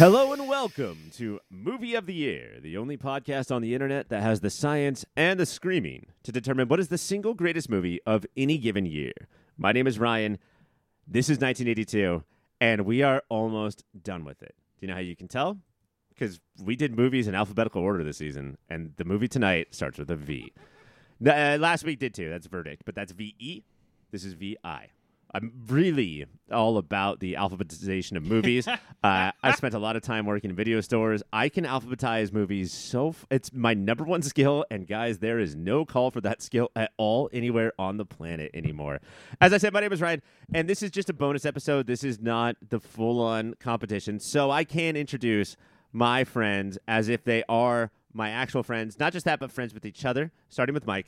Hello and welcome to Movie of the Year, the only podcast on the internet that has the science and the screaming to determine what is the single greatest movie of any given year. My name is Ryan. This is 1982, and we are almost done with it. Do you know how you can tell? Because we did movies in alphabetical order this season, and the movie tonight starts with a V. Uh, last week did too. That's verdict, but that's V E. This is V I. I'm really all about the alphabetization of movies. uh, I spent a lot of time working in video stores. I can alphabetize movies so f- it's my number one skill. And guys, there is no call for that skill at all anywhere on the planet anymore. As I said, my name is Ryan, and this is just a bonus episode. This is not the full on competition, so I can introduce my friends as if they are my actual friends. Not just that, but friends with each other. Starting with Mike.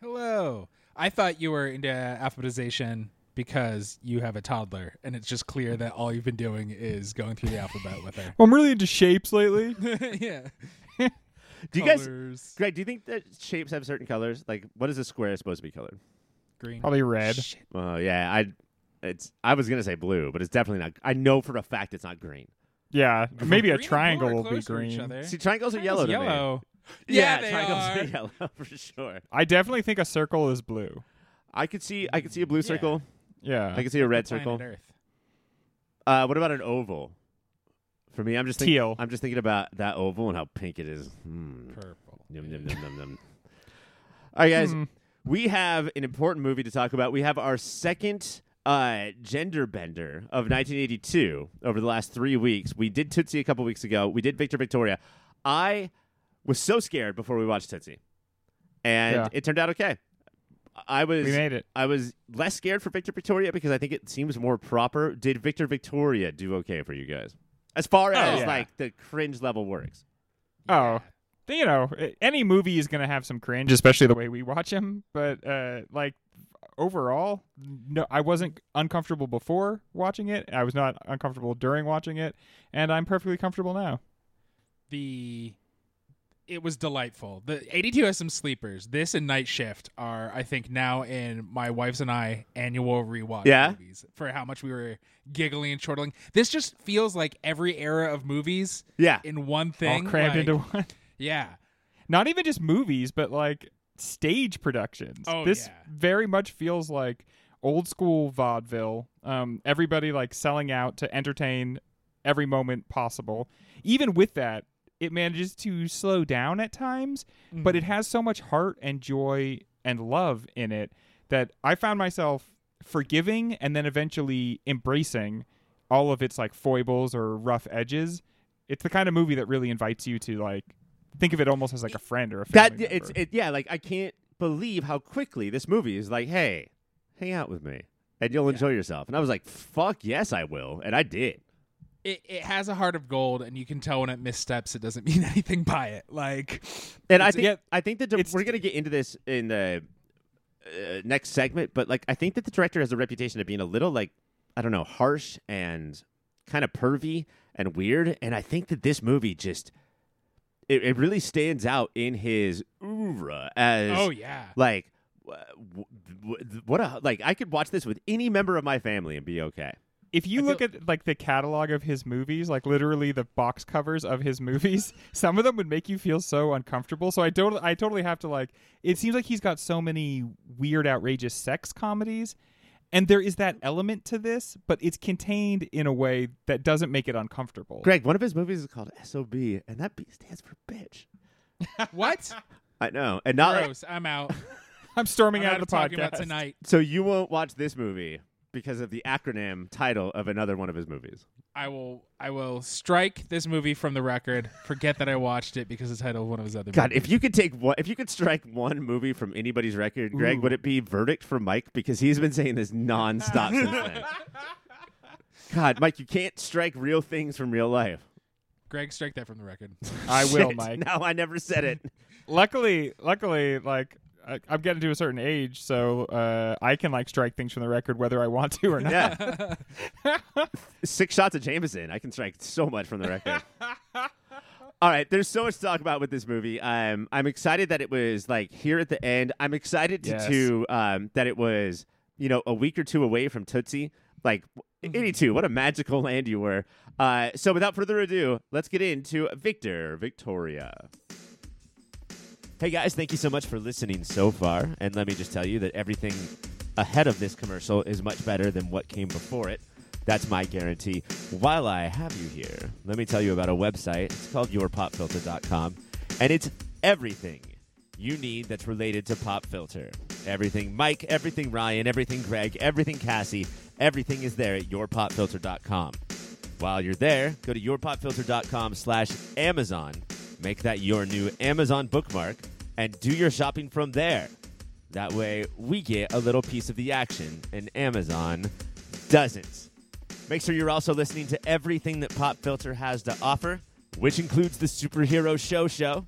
Hello. I thought you were into alphabetization because you have a toddler, and it's just clear that all you've been doing is going through the alphabet with her. Well, I'm really into shapes lately. yeah. Do you guys, Colors. Greg? Do you think that shapes have certain colors? Like, what is a square supposed to be colored? green? Probably red. Shit. Oh yeah, I it's I was gonna say blue, but it's definitely not. I know for a fact it's not green. Yeah, maybe a Green and blue triangle are will be closer to each green. other. See, triangles are yellow Triangle's to me. yellow. Yeah, Yeah, they triangles are. are yellow for sure. I definitely think a circle is blue. I could see I could see a blue Yeah. circle. Yeah. I can see a red Planet circle. Earth. Uh, what about an oval? For me, I'm just thinking, Teal. I'm just thinking about that oval and how pink it is. Hmm. Purple. Yum, yum, yum, yum, yum. All right, guys. Hmm. we have an important movie to talk about. We have our second uh, gender bender of 1982 over the last three weeks. We did Tootsie a couple weeks ago. We did Victor Victoria. I was so scared before we watched Tootsie, and Yeah. it turned out okay. I was We made it. I was less scared for Victor Victoria because I think it seems more proper. Did Victor Victoria do okay for you guys? As far as yeah. like the cringe level works. Oh, you know, any movie is gonna have some cringe, especially the way we watch them. But uh, like overall, no, I wasn't uncomfortable before watching it. I was not uncomfortable during watching it, and I'm perfectly comfortable now. The it was delightful. The 82 has some sleepers. This and Night Shift are, I think, now in my wife's and I annual rewatch Yeah? movies for how much we were giggling and chortling. This just feels like every era of movies Yeah. in one thing. All crammed like- into one. Yeah. not even just movies, but like stage productions. Oh, this yeah. very much feels like old school vaudeville. Um, everybody like selling out to entertain every moment possible. Even with that, it manages to slow down at times, but it mm. has so much heart and joy and love in it that I found myself forgiving and then eventually embracing all of its like foibles or rough edges. It's the kind of movie that really invites you to like think of it almost as like a friend or a family That it's member. it yeah, like I can't believe how quickly this movie is like, hey, hang out with me and you'll enjoy yourself. And I was like, fuck yes, I will, and I did. It, it has a heart of gold, and you can tell when it missteps, it doesn't mean anything by it. Like, And I think yeah, I think that we're gonna get into this in the uh, next segment, but like I think that the director has a reputation of being a little like I don't know, harsh and kind of pervy and weird. And I think that this movie just it, it really stands out in his oeuvre as oh yeah, like what a like I could watch this with any member of my family and be okay. If you I look feel- at like the catalog of his movies, like literally the box covers of his movies, some of them would make you feel so uncomfortable. So I don't I totally have to like it seems like he's got so many weird outrageous sex comedies and there is that element to this, but it's contained in a way that doesn't make it uncomfortable. Greg, one of his movies is called SOB, and that B stands for bitch. what? I know, and not Gross. I'm out. I'm storming I'm out out of of the podcast. about tonight. so you won't watch this movie because of the acronym title of another one of his movies. I will. I will strike this movie from the record. Forget that I watched it because the title of one of his other. God, movies. if you could take one, if you could strike one movie from anybody's record, Greg, Ooh. would it be Verdict for Mike? Because he's been saying this nonstop since then. God, Mike, you can't strike real things from real life. Greg, strike that from the record. I will, Mike. No, I never said it. luckily, luckily, like I, I'm getting to a certain age, so uh, I can like strike things from the record whether I want to or not. Yeah. Six shots of Jameson. I can strike so much from the record. All right, there's so much to talk about with this movie. Um, I'm excited that it was like here at the end. I'm excited to, Yes. to um, that it was you know a week or two away from Tootsie. Like Mm-hmm. 82, what a magical land you were. Uh, so without further ado, let's get into Victor Victoria. Hey guys, thank you so much for listening so far. And let me just tell you that everything ahead of this commercial is much better than what came before it. That's my guarantee. While I have you here, let me tell you about a website. It's called yourpopfilter.com, and it's everything you need that's related to Pop Filter. Everything Mike, everything Ryan, everything Greg, everything Cassie, everything is there at yourpopfilter.com. While you're there, go to yourpopfilter.com slash Amazon. Make that your new Amazon bookmark and do your shopping from there. That way, we get a little piece of the action, and Amazon doesn't. Make sure you're also listening to everything that Pop Filter has to offer, which includes the Superhero Show Show,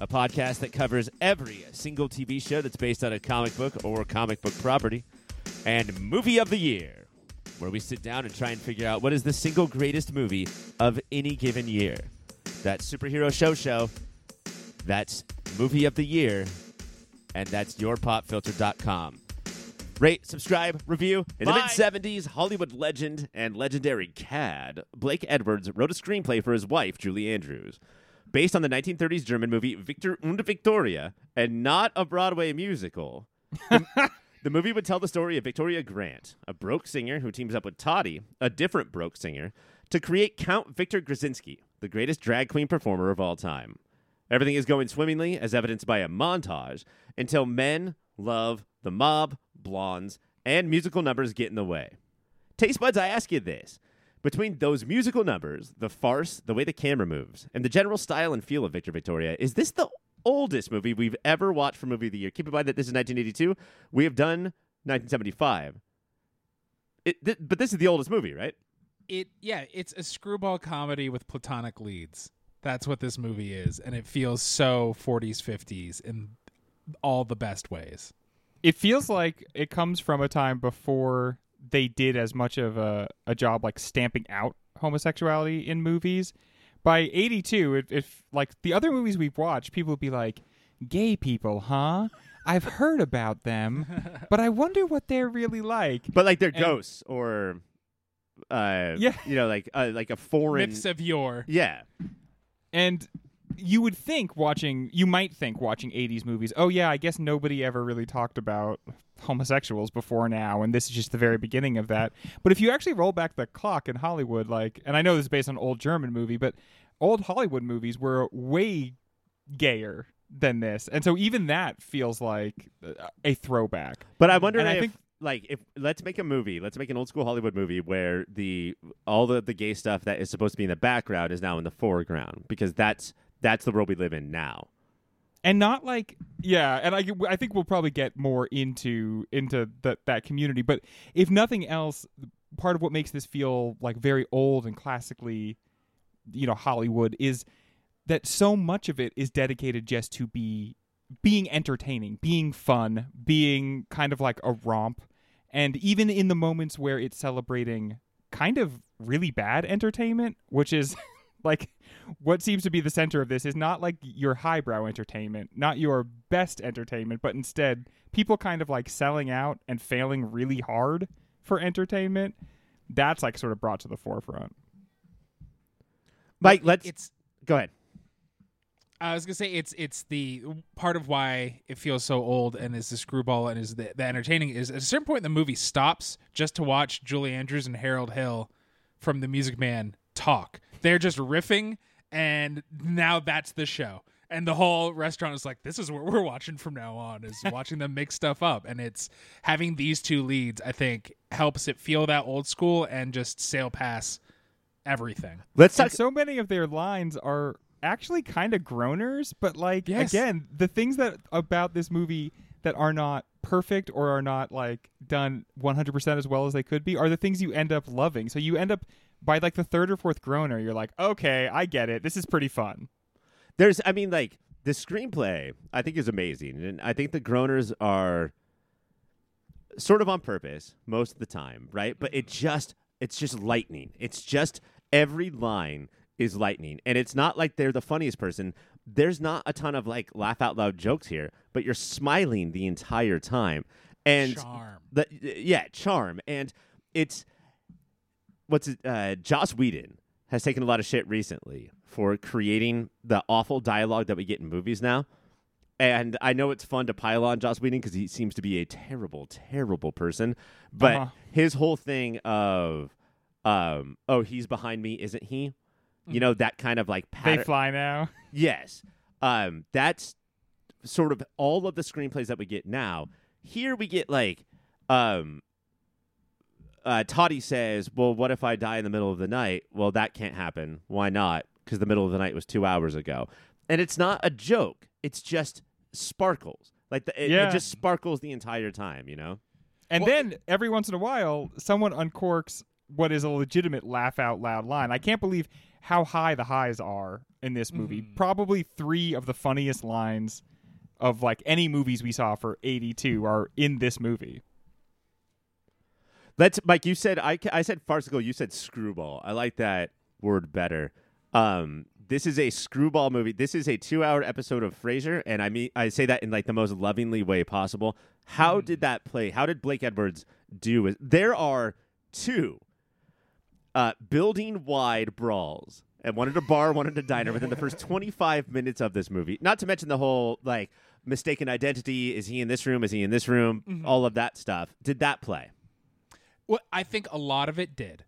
a podcast that covers every single TV show that's based on a comic book or comic book property, and Movie of the Year, where we sit down and try and figure out what is the single greatest movie of any given year. That's Superhero Show Show, that's Movie of the Year, and that's yourpopfilter.com. Rate, subscribe, review. In the mid 70s, Hollywood legend and legendary cad Blake Edwards wrote a screenplay for his wife, Julie Andrews, based on the 1930s German movie Viktor und Viktoria, and not a Broadway musical. The, the movie would tell the story of Victoria Grant, a broke singer who teams up with Toddy, a different broke singer, to create Count Victor Grzinski, the greatest drag queen performer of all time. Everything is going swimmingly, as evidenced by a montage, until men, love, the mob, blondes, and musical numbers get in the way. Taste buds, I ask you this. Between those musical numbers, the farce, the way the camera moves, and the general style and feel of Victor Victoria, is this the oldest movie we've ever watched for Movie of the Year? Keep in mind that this is 1982. We have done 1975. It, th- but this is the oldest movie, right? It yeah, it's a screwball comedy with platonic leads. That's what this movie is, and it feels so 40s, 50s in all the best ways. It feels like it comes from a time before they did as much of a, a job like stamping out homosexuality in movies. By 82, if it like the other movies we've watched, people would be like, "Gay people, huh? I've heard about them, but I wonder what they're really like." But like they're And- ghosts or, uh, Yeah. you know, like uh, like a foreign. Myths of yore. yeah, And you would think watching, you might think watching 80s movies, oh, yeah, I guess nobody ever really talked about homosexuals before now, and this is just the very beginning of that. But if you actually roll back the clock in Hollywood, like, and I know this is based on an old German movie, but old Hollywood movies were way gayer than this. And so even that feels like a throwback. but I wonder And I if. think- like if let's make a movie, let's make an old school Hollywood movie where the all the the gay stuff that is supposed to be in the background is now in the foreground because that's that's the world we live in now. and not like yeah and i i think we'll probably get more into into the, that community but if nothing else part of what makes this feel like very old and classically you know hollywood is that so much of it is dedicated just to be being entertaining being fun being kind of like a romp and even in the moments where it's celebrating kind of really bad entertainment which is like what seems to be the center of this is not like your highbrow entertainment, not your best entertainment, but instead people kind of like selling out and failing really hard for entertainment. That's like sort of brought to the forefront. Mike, let's It's go ahead. I was gonna say it's it's the part of why it feels so old and is the screwball and is the, the entertaining is at a certain point the movie stops just to watch Julie Andrews and Harold Hill from The Music Man talk. They're just riffing and now that's the show. And the whole restaurant is like, this is what we're watching from now on, is watching them make stuff up. And it's having these two leads, I think, helps it feel that old school and just sail past everything. Let's And talk. so many of their lines are actually kind of groaners, but like Yes. again, the things that about this movie that are not perfect or are not like done 100% as well as they could be are the things you end up loving. So you end up by like the third or fourth groaner, you're like, "Okay, I get it. This is pretty fun." There's, I mean, like the screenplay, I think is amazing, and I think the groaners are sort of on purpose most of the time, right? But it just, it's just lightning. It's just every line is lightning, and it's not like they're the funniest person. There's not a ton of like laugh out loud jokes here, but you're smiling the entire time, and Charm. the yeah charm and it's what's it, uh, Joss Whedon has taken a lot of shit recently for creating the awful dialogue that we get in movies now. And I know it's fun to pile on Joss Whedon because he seems to be a terrible, terrible person. But Uh-huh. his whole thing of, um, oh, he's behind me, isn't he? You know that kind of like They fly now. Yes. Um, that's sort of all of the screenplays that we get now. Here we get like um uh Toddy says, Well, what if I die in the middle of the night? Well, that can't happen. Why not? Because the middle of the night was two hours ago. And it's not a joke. It's just sparkles. Like the, it, Yeah. it just sparkles the entire time, you know? And Well- then every once in a while, someone uncorks what is a legitimate laugh out loud line. I can't believe how high the highs are in this movie. Mm. Probably three of the funniest lines of like any movies we saw for 82 are in this movie. Let's, Mike. You said I, I said farcical. You said screwball. I like that word better. Um, this is a screwball movie. This is a two-hour episode of Frasier, and I mean I say that in like the most lovingly way possible. How did that play? How did Blake Edwards do? There are two uh, building-wide brawls, and one at a bar, one at a diner within the first twenty-five minutes of this movie. Not to mention the whole like mistaken identity. Is he in this room? Is he in this room? All of that stuff. Did that play? Well, I think a lot of it did.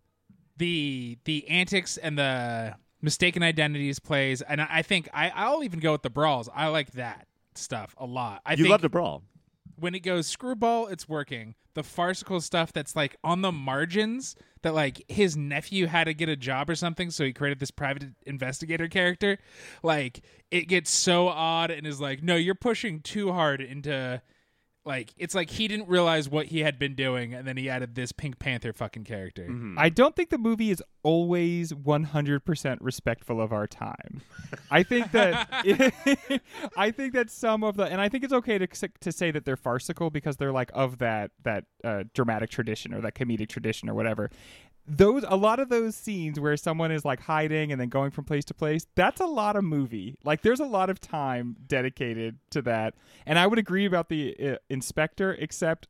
The the antics and the mistaken identities plays, and I, think I, I'll even go with the brawls. I like that stuff a lot. I you love the brawl. when it goes screwball, it's working. The farcical stuff that's like on the margins, that like his nephew had to get a job or something, so he created this private investigator character. Like it gets so odd and is like, no, you're pushing too hard into. Like it's like he didn't realize what he had been doing, and then he added this Pink Panther fucking character. I don't think the movie is always 100% respectful of our time. I think that I think that some of the and I think it's okay to to say that they're farcical because they're like of that that uh, dramatic tradition or that comedic tradition or whatever. Those a lot of those scenes where someone is like hiding and then going from place to place, that's a lot of movie. Like there's a lot of time dedicated to that. And I would agree about the uh, inspector except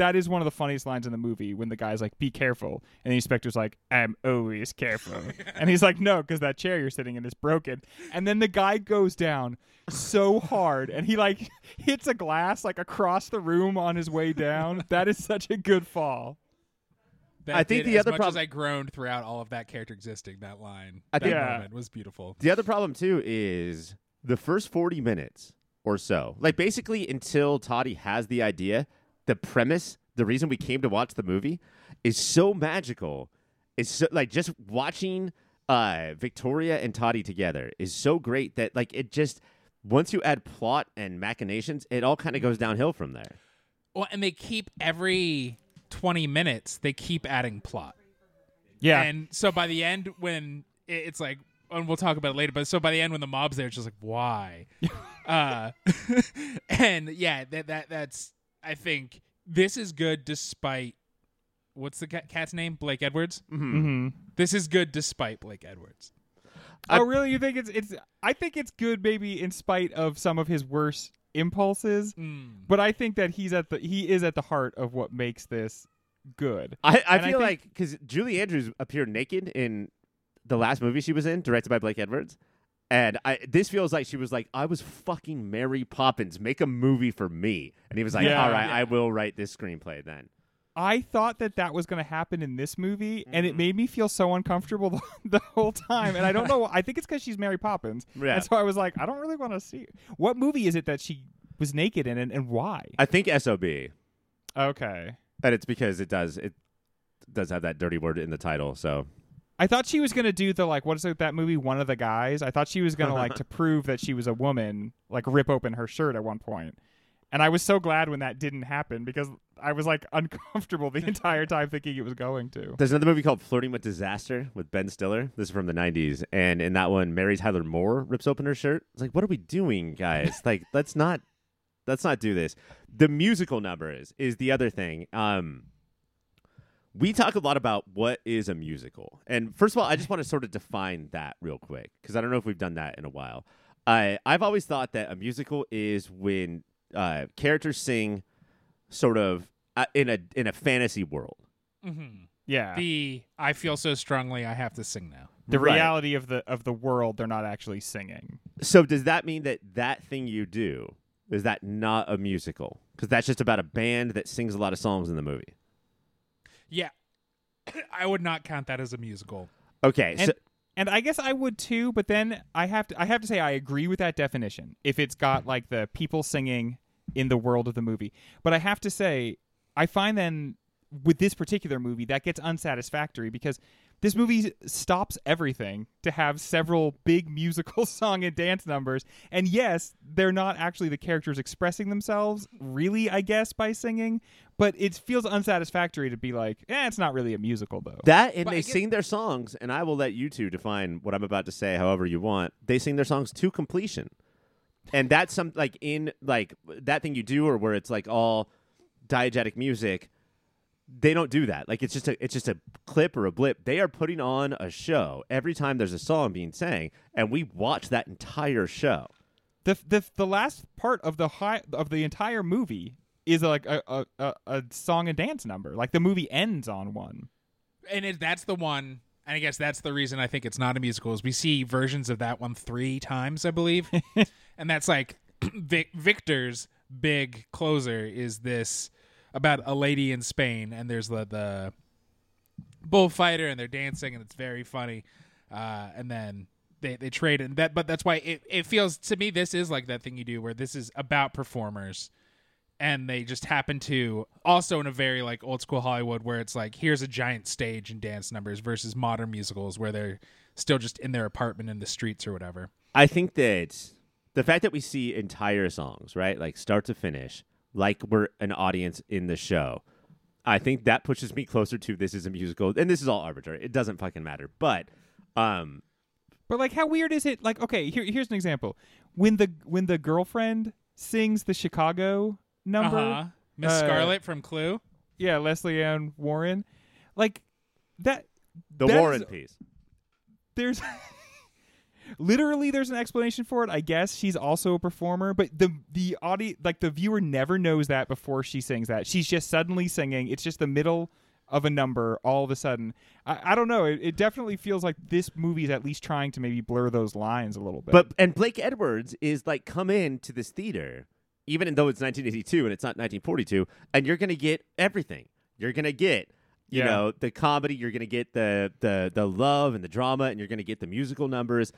that is one of the funniest lines in the movie when the guy's like, "Be careful," and the inspector's like, "I'm always careful," and he's like, "No, because that chair you're sitting in is broken." And then the guy goes down so hard, and he like hits a glass like across the room on his way down. that is such a good fall. That I think did- the as other much prob- as I groaned throughout all of that character existing, that line, I that think- Yeah. moment was beautiful. The other problem too is the first 40 minutes or so. Like basically until Toddy has the idea, the premise, the reason we came to watch the movie is so magical. It's so like just watching uh Victoria and Toddy together is so great that like it just once you add plot and machinations, it all kind of goes downhill from there. Well, and they keep every twenty minutes they keep adding plot. Yeah, And so by the end, when it's like, and we'll talk about it later, but so by the end, when the mob's there, it's just like, why? uh, and yeah, that that that's. I think this is good despite what's the cat's name? Blake Edwards. hmm This is good despite Blake Edwards. Oh, really? You think it's it's? I think it's good, maybe in spite of some of his worst impulses. Mm. But I think that he's at the he is at the heart of what makes this good. I, I And I feel think- like because Julie Andrews appeared naked in the last movie she was in, directed by Blake Edwards, and I this feels like she was like, I was fucking Mary Poppins, make a movie for me, and he was like, Yeah. all right, Yeah. I will write this screenplay then. I thought that that was going to happen in this movie, and Mm-hmm. it made me feel so uncomfortable the, the whole time. And I don't know. I think it's because she's Mary Poppins, Yeah. and so I was like, I don't really want to see. What movie is it that she was naked in, and, and why? I think SOB, Okay, and it's because it does it does have that dirty word in the title. So I thought she was going to do the like, what is it that movie? One of the guys. I thought she was going to like to prove that she was a woman, like rip open her shirt at one point. And I was so glad when that didn't happen because I was like uncomfortable the entire time thinking it was going to. there's another movie called Flirting with Disaster with Ben Stiller. This is from the '90s, and in that one, Mary Tyler Moore rips open her shirt. It's like, what are we doing, guys? like, let's not let's not do this. The musical numbers is the other thing. Um, we talk a lot about what is a musical, and first of all, I just want to sort of define that real quick because I don't know if we've done that in a while. I I've always thought that a musical is when uh, characters sing sort of uh, in a in a fantasy world. Mm-hmm. Yeah. The I feel so strongly I have to sing now. the Right. reality of the of the world they're not actually singing. So does that mean that that thing you do is that not a musical? Because that's just about a band that sings a lot of songs in the movie. Yeah. I would not count that as a musical. Okay, And so and I guess I would too, but then I have to I have to say I agree with that definition. If it's got like the people singing in the world of the movie. But I have to say I find then with this particular movie that gets unsatisfactory because this movie stops everything to have several big musical song and dance numbers. And yes, they're not actually the characters expressing themselves, really, I guess, by singing. But it feels unsatisfactory to be like, eh, it's not really a musical, though. that and But they I get- sing their songs, and I will let you two define what I'm about to say however you want. They sing their songs to completion. And that's some like in like that thing you do or where it's like all diegetic music. They don't do that. Like it's just a it's just a clip or a blip. They are putting on a show every time there's a song being sang, and we watch that entire show. the the the last part of the high of the entire movie is like a, a, a, a song and dance number. Like the movie ends on one. And it, that's the one and I guess that's the reason I think it's not a musical is we see versions of that one 3 times, I believe. and that's like Vic, Victor's big closer is this about a lady in Spain and there's the the bullfighter and they're dancing and it's very funny. Uh, and then they, they trade and that but that's why it, it feels to me this is like that thing you do where this is about performers and they just happen to also in a very like old school Hollywood where it's like here's a giant stage and dance numbers versus modern musicals where they're still just in their apartment in the streets or whatever. I think that the fact that we see entire songs, right, like start to finish, like we're an audience in the show, I think that pushes me closer to this is a musical, and this is all arbitrary. It doesn't fucking matter. But, um, But like, how weird is it? Like, okay, here, here's an example. When the when the girlfriend sings the Chicago number, Uh-huh. Miss Uh, Scarlet from Clue. yeah, Lesley Ann Warren, like that. the That Warren is- piece. There's literally there's an explanation for it. I guess she's also a performer, but the the audio, like the viewer, never knows that before she sings that. She's just suddenly singing. It's just the middle of a number all of a sudden. I, I don't know. It, it definitely feels like this movie is at least trying to maybe blur those lines a little bit. But and Blake Edwards is like come in to this theater, even though it's 1982 and it's not 1942, and you're gonna get everything. You're gonna get. You Yeah. know the comedy. You're gonna get the the the love and the drama, and you're gonna get the musical numbers.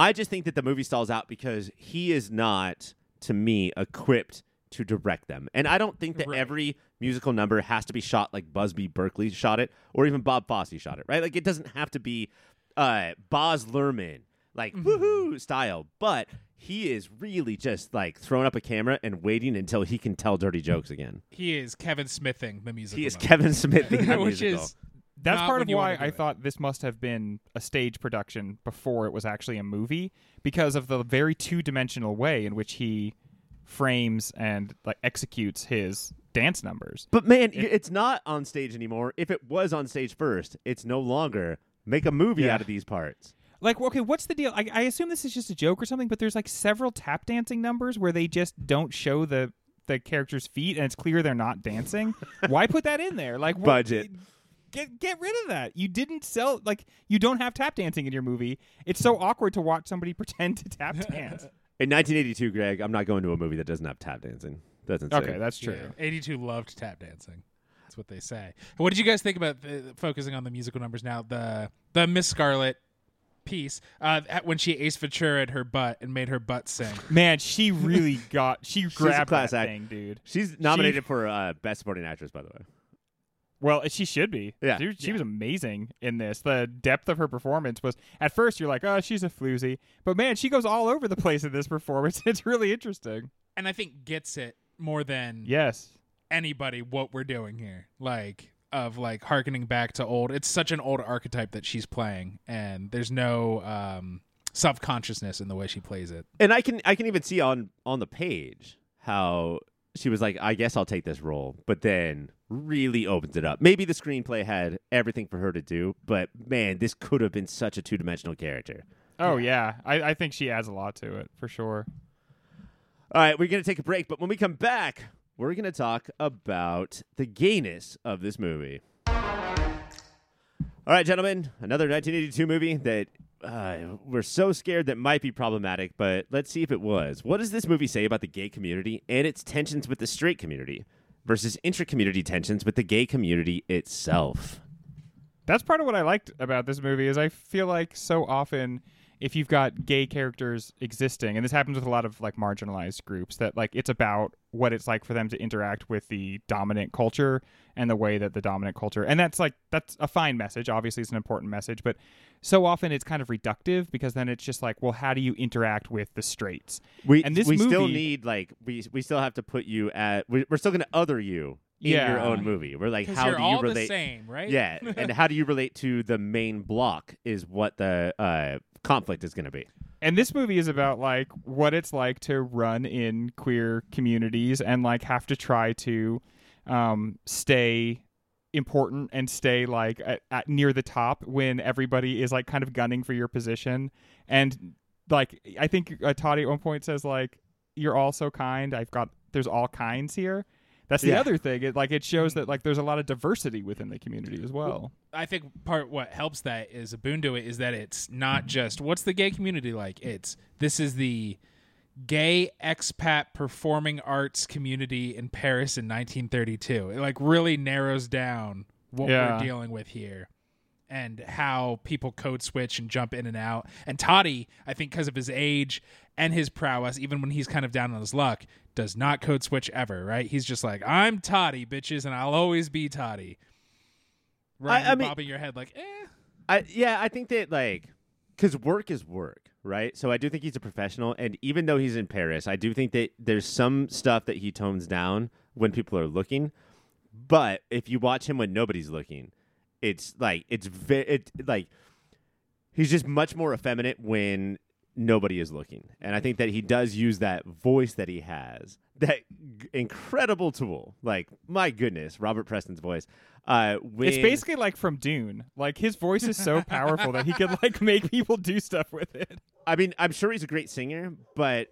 I just think that the movie stalls out because he is not, to me, equipped to direct them. And I don't think that Right. every musical number has to be shot like Busby Berkeley shot it, or even Bob Fosse shot it, right? Like it doesn't have to be uh Baz Luhrmann, like woohoo style. But he is really just like throwing up a camera and waiting until he can tell dirty jokes again. He is Kevin Smithing the musical. He is number. Kevin Smith, the which musical. is That's part of why I it. thought this must have been a stage production before it was actually a movie because of the very two-dimensional way in which he frames and like executes his dance numbers. But man, y it's not on stage anymore. If it was on stage first, it's no longer. Make a movie Yeah. out of these parts. Like, okay, what's the deal? I, I assume this is just a joke or something, but there's like several tap dancing numbers where they just don't show the the character's feet, and it's clear they're not dancing. Why put that in there? Like, what- Budget. Get get rid of that. You didn't sell like you don't have tap dancing in your movie. It's so awkward to watch somebody pretend to tap dance. In 1982, Greg, I'm not going to a movie that doesn't have tap dancing. That's insane. okay, that's true. Yeah. 82 loved tap dancing. That's what they say. What did you guys think about the, focusing on the musical numbers now? The the Miss Scarlet piece uh, at- when she Ace Ventura her butt and made her butt sing. Man, she really got she grabbed class that act. thing, dude. She's nominated for uh, best supporting actress, by the way. Well, she should be. Yeah. she, she Yeah. was amazing in this. The depth of her performance was at first you're like, oh, she's a floozy, but man, she goes all over the place in this performance. It's really interesting. And I think gets it more than Yes. anybody what we're doing here. Like of like harkening back to old. It's such an old archetype that she's playing, and there's no um, self consciousness in the way she plays it. And I can I can even see on on the page how she was like, I guess I'll take this role, but then really opens it up. Maybe the screenplay had everything for her to do, but man, this could have been such a two dimensional character. Oh yeah, I, I think she adds a lot to it for sure. All right, we're going to take a break, but when we come back, we're going to talk about the gayness of this movie. All right, gentlemen, another 1982 movie that uh, we're so scared that might be problematic, but let's see if it was. What does this movie say about the gay community and its tensions with the straight community versus intra-community tensions with the gay community itself? That's part of what I liked about this movie is I feel like so often if you've got gay characters existing, and this happens with a lot of like marginalized groups, that like it's about what it's like for them to interact with the dominant culture and the way that the dominant culture, and that's like that's a fine message. Obviously, it's an important message, but so often it's kind of reductive because then it's just like, well, how do you interact with the straights? We And this we still need like we we still have to put you at we, we're still going to other you in Yeah. your own movie. We're like, how you're do you all relate? the same, right? Yeah, and how do you relate to the main block is what the uh, conflict is going to be. And this movie is about like what it's like to run in queer communities and like have to try to um, stay important and stay like at, at near the top when everybody is like kind of gunning for your position. And like I think uh, Toddy at one point says like you're all so kind. I've got there's all kinds here. That's the Yeah. other thing. It like it shows that mm. like there's a lot of diversity within the community as well. I think part what helps that is a boon to it is that it's not mm-hmm. just what's the gay community like. It's this is the gay expat performing arts community in Paris in 1932. It like really narrows down what Yeah. we're dealing with here and how people code switch and jump in and out. And Toddy, I think because of his age and his prowess, even when he's kind of down on his luck, does not code switch ever, right? He's just like, I'm Toddy, bitches, and I'll always be Toddy. Right? I mean- bobbing your head like, eh. I yeah, I think that like because work is work, right? So I do think he's a professional, and even though he's in Paris, I do think that there's some stuff that he tones down when people are looking. But if you watch him when nobody's looking, it's like it's very it like he's just much more effeminate when nobody is looking, and I think that he does use that voice that he has, that g- incredible tool. Like my goodness, Robert Preston's voice. Uh, when, It's basically like from Dune. Like his voice is so powerful that he could like make people do stuff with it. I mean, I'm sure he's a great singer, but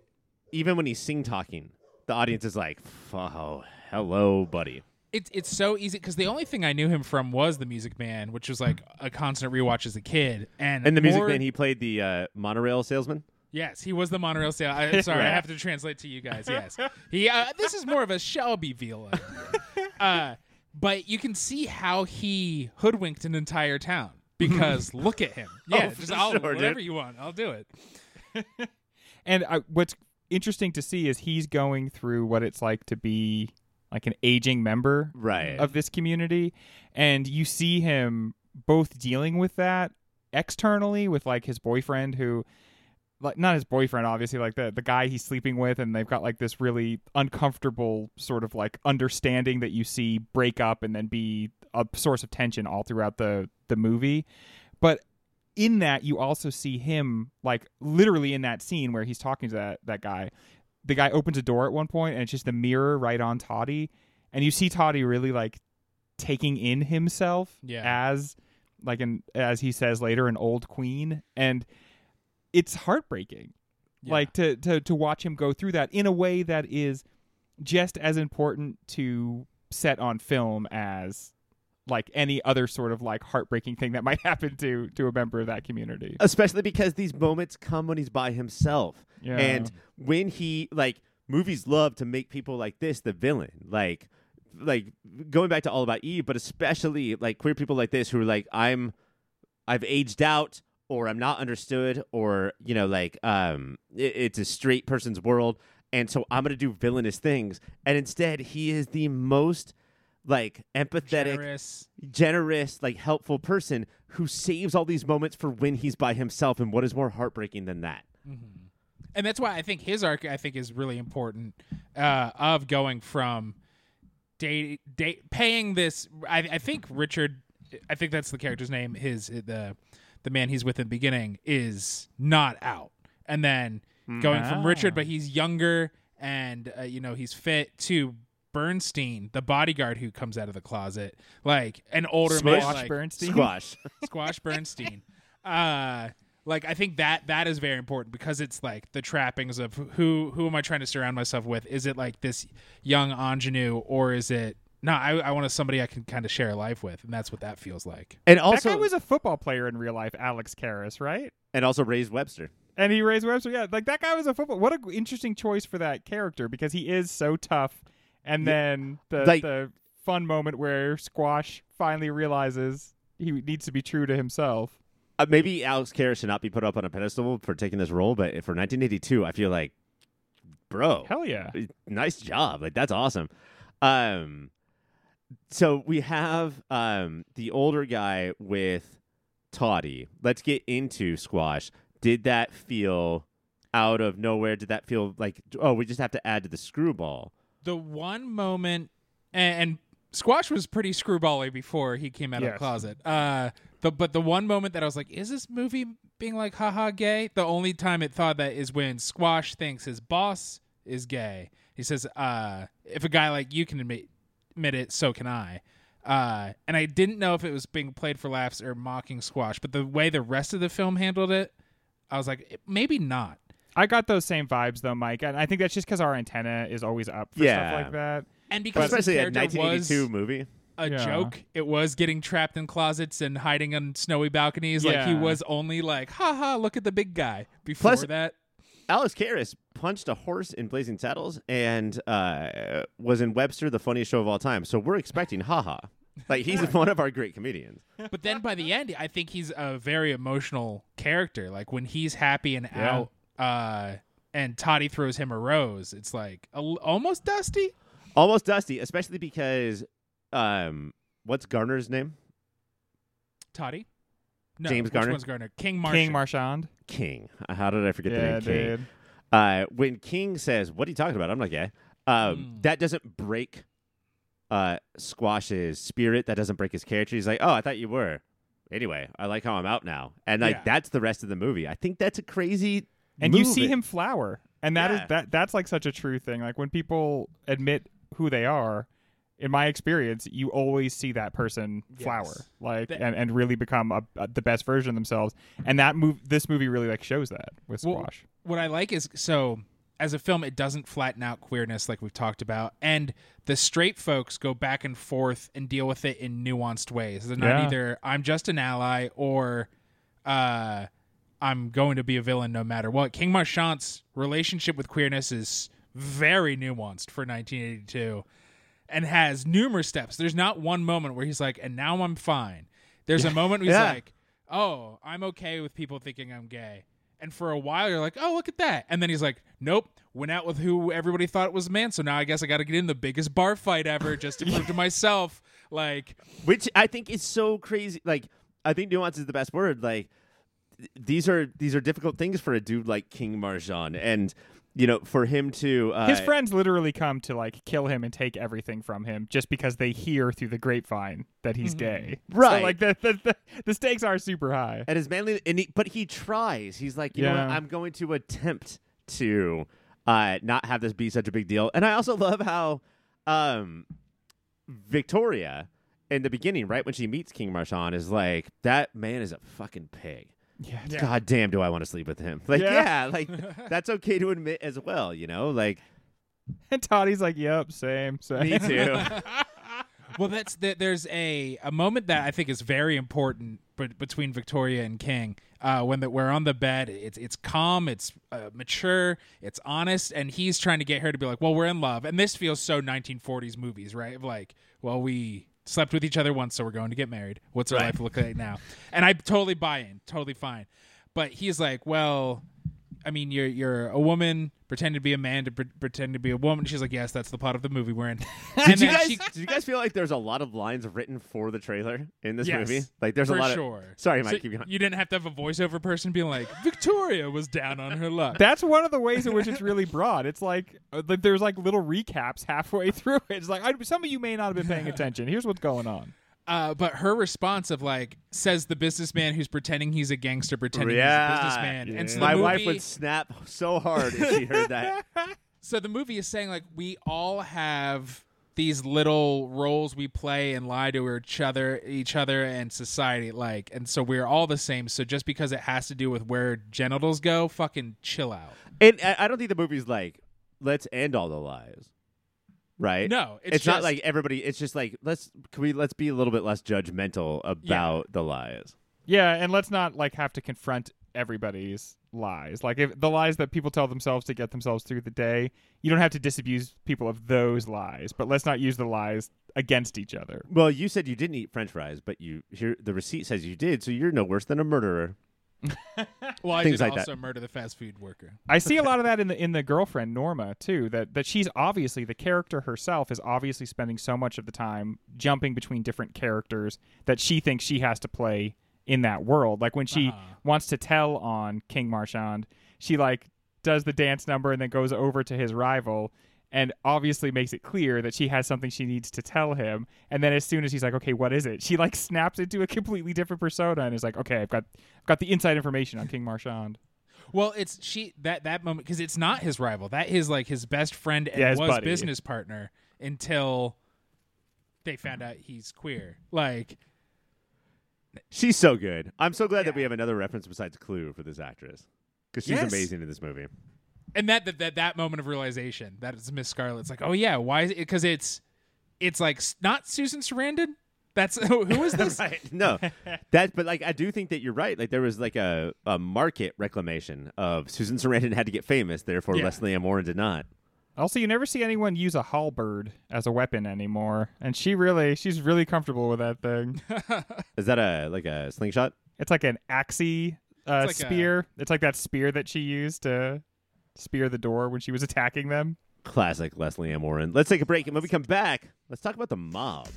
even when he's sing talking, the audience is like, "Oh, hello, buddy." It's it's so easy because the only thing I knew him from was the Music Man, which was like a constant rewatch as a kid. And And the Music more- Man, he played the uh, monorail salesman. yes, he was the monorail sale. I, sorry, I have to translate to you guys. Yes, he. Uh, this is more of a Shelbyville. idea. Uh, but you can see how he hoodwinked an entire town because look at him. Yeah, Oh, just I'll, sure, whatever dude. you want, I'll do it. And I, what's interesting to see is he's going through what it's like to be like an aging member Right. of this community, and you see him both dealing with that externally with like his boyfriend who like not his boyfriend obviously like the the guy he's sleeping with. And they've got like this really uncomfortable sort of like understanding that you see break up and then be a source of tension all throughout the the movie. But in that you also see him like literally in that scene where he's talking to that that guy the guy opens a door at one point and it's just a mirror right on Toddy and you see Toddy really like taking in himself Yeah. as like an as he says later an old queen and it's heartbreaking Yeah. like to, to to watch him go through that in a way that is just as important to set on film as like any other sort of like heartbreaking thing that might happen to to a member of that community Especially because these moments come when he's by himself. Yeah. And when he like movies love to make people like this the villain. Like like going back to All About Eve, but especially like queer people like this who are like, I'm I've aged out or I'm not understood or, you know, like um it, it's a straight person's world and so I'm gonna do villainous things. And instead he is the most like empathetic Generous. generous, like helpful person who saves all these moments for when he's by himself. And what is more heartbreaking than that? and that's why I think his arc I think is really important uh, of going from date date paying this. I, I think Richard, I think that's the character's name. His the the man he's with in the beginning is not out, and then going from Richard, but he's younger and uh, you know he's fit to. Bernstein, the bodyguard who comes out of the closet, like an older man, Squash like, Bernstein Squash. Squash Bernstein. uh like I think that that is very important because it's like the trappings of who who am I trying to surround myself with? Is it like this young ingenue or is it no, I, I want a somebody I can kind of share a life with, and that's what that feels like. And that also guy was a football player in real life, Alex Karras, right? and also raised Webster. And he raised Webster. Yeah, like that guy was a football. What an interesting choice for that character because he is so tough. And Yeah, then the like- the fun moment where Squash finally realizes he needs to be true to himself. Uh, maybe Alex Karras should not be put up on a pedestal for taking this role, but for 1982, I feel like, bro, Hell yeah. nice job. Like that's awesome. Um, so we have um the older guy with Toddy. Let's get into squash. Did that feel out of nowhere? Did that feel like oh we just have to add to the screwball? The one moment, and, and Squash was pretty screwbally before he came out of the closet. Uh, the but the one moment that I was like, is this movie being like haha gay? The only time it thought that is when Squash thinks his boss is gay. He says, uh, if a guy like you can admit admit it, so can I. Uh, and I didn't know if it was being played for laughs or mocking Squash, but the way the rest of the film handled it, I was like, maybe not. I got those same vibes though, Mike, and I think that's just because our antenna is always up for Yeah. stuff like that. And because Especially the a 1982 was movie. a Yeah. joke. It was getting trapped in closets and hiding on snowy balconies. Like he was only like, ha ha, look at the big guy. Before Plus- that, Alex Karras punched a horse in Blazing Saddles and uh, was in Webster, the funniest show of all time. So we're expecting haha. Like he's one of our great comedians. but then by the end, I think he's a very emotional character. Like when he's happy and Yeah. out, uh, and Toddy throws him a rose, it's like a, almost dusty. Almost dusty, especially because um, what's Garner's name? Toddy, no, James which Garner? one's Garner? King Marshall. King Marchand. King. How did I forget the Yeah, name King? Uh, when King says, "What are you talking about?" I'm like, "Yeah." Um, Mm. That doesn't break uh, Squash's spirit. That doesn't break his character. He's like, "Oh, I thought you were." Anyway, I like how I'm out now, and like Yeah. that's the rest of the movie. I think that's a crazy. And you move. see him flower and that is Yeah. that that's like such a true thing like when people admit who they are in my experience you always see that person flower Yes. like That- and, and really become a, a- the best version of themselves and that move this movie really like shows that with Well, squash what I like is so as a film, it doesn't flatten out queerness like we've talked about, and the straight folks go back and forth and deal with it in nuanced ways. They're not Yeah. either I'm just an ally or uh, I'm going to be a villain no matter what. King Marchand's relationship with queerness is very nuanced for 1982 and has numerous steps. There's not one moment where he's like, and now I'm fine. There's a moment where he's Yeah. like, oh, I'm okay with people thinking I'm gay. And for a while, you're like, oh, look at that. And then he's like, nope, went out with who everybody thought was a man. So now I guess I got to get in the biggest bar fight ever just to prove to myself, like, which I think is so crazy. Like, I think nuance is the best word. Like, these are these are difficult things for a dude like King Marchand, and you know, for him to uh, his friends literally come to like kill him and take everything from him just because they hear through the grapevine that he's gay So, Right. like the, the, the, the stakes are super high and his manly, and he, but he tries. He's like, you know, what? Yeah. I'm going to attempt to uh, not have this be such a big deal. And I also love how um, Victoria in the beginning, right when she meets King Marchand, is like, that man is a fucking pig. Yeah, God damn, do I want to sleep with him? Like, Yeah. yeah, like that's okay to admit as well, you know? Like, and Toddy's like yep same same me too. well, that's the, there's a a moment that I think is very important but between Victoria and King. Uh, when the, we're on the bed, it's it's calm, it's uh, mature, it's honest, and he's trying to get her to be like, "Well, we're in love," and this feels so 1940s movies, right? Like, well, we slept with each other once, so we're going to get married. What's our Right. life look like now? And I totally buy in, totally fine. But he's like, well, I mean, you're you're a woman pretend to be a man to pre- pretend to be a woman. She's like, yes, that's the plot of the movie we're in. and Did you guys? she- did you guys feel like there's a lot of lines written for the trailer in this Yes, movie? Like, there's a lot sure. of. Sorry, Mike. So keep going. you didn't have to have a voiceover person being like, Victoria was down on her luck. That's one of the ways in which it's really broad. It's like, uh, there's like little recaps halfway through. It's like I, some of you may not have been paying attention. Here's what's going on. Uh, but her response of like says the businessman who's pretending he's a gangster, pretending Yeah. he's a businessman, and so My movie, wife would snap so hard if she heard that. so the movie is saying like we all have these little roles we play and lie to each other each other and society like and so we're all the same so just because it has to do with where genitals go fucking chill out And I don't think the movie's like, let's end all the lies. Right? No, it's, It's, not like everybody. It's just like let's can we let's be a little bit less judgmental about the lies. Yeah, and let's not like have to confront everybody's lies. Like if the lies that people tell themselves to get themselves through the day, you don't have to disabuse people of those lies, but let's not use the lies against each other. Well, you said you didn't eat French fries, but you here the receipt says you did, so you're no worse than a murderer. well, I things did like that. also murder the fast food worker. I see a lot of that in the in the girlfriend Norma too. That that she's obviously the character herself is obviously spending so much of the time jumping between different characters that she thinks she has to play in that world. Like when she Uh-huh. wants to tell on King Marchand, she like does the dance number and then goes over to his rival and obviously makes it clear that she has something she needs to tell him. And then as soon as he's like, "Okay, what is it?" She like snaps into a completely different persona and is like, "Okay, I've got I've got the inside information on King Marchand." Well, it's she that that moment because it's not his rival. That is like his best friend and Yeah, his was buddy. business partner until they found out he's queer. Like, She's so good. I'm so glad that we have another reference besides Clue for this actress because she's Yes. amazing in this movie. And that that that, that moment of realization that it's Miss Scarlet's like, oh yeah, why? is it Because it's it's like not Susan Sarandon. That's who is this? right? No, that. But like, I do think that you're right. Like, there was like a, a market reclamation of Susan Sarandon had to get famous, therefore Yeah. Lesley Ann Warren did not. Also, you never see anyone use a halberd as a weapon anymore, and she really, she's really comfortable with that thing. Is that a like a slingshot? It's like an axie uh, It's like a- spear. It's like that spear that she used to spear the door when she was attacking them. Classic Lesley Ann Warren. Let's take a break, and when we come back, let's talk about the mob.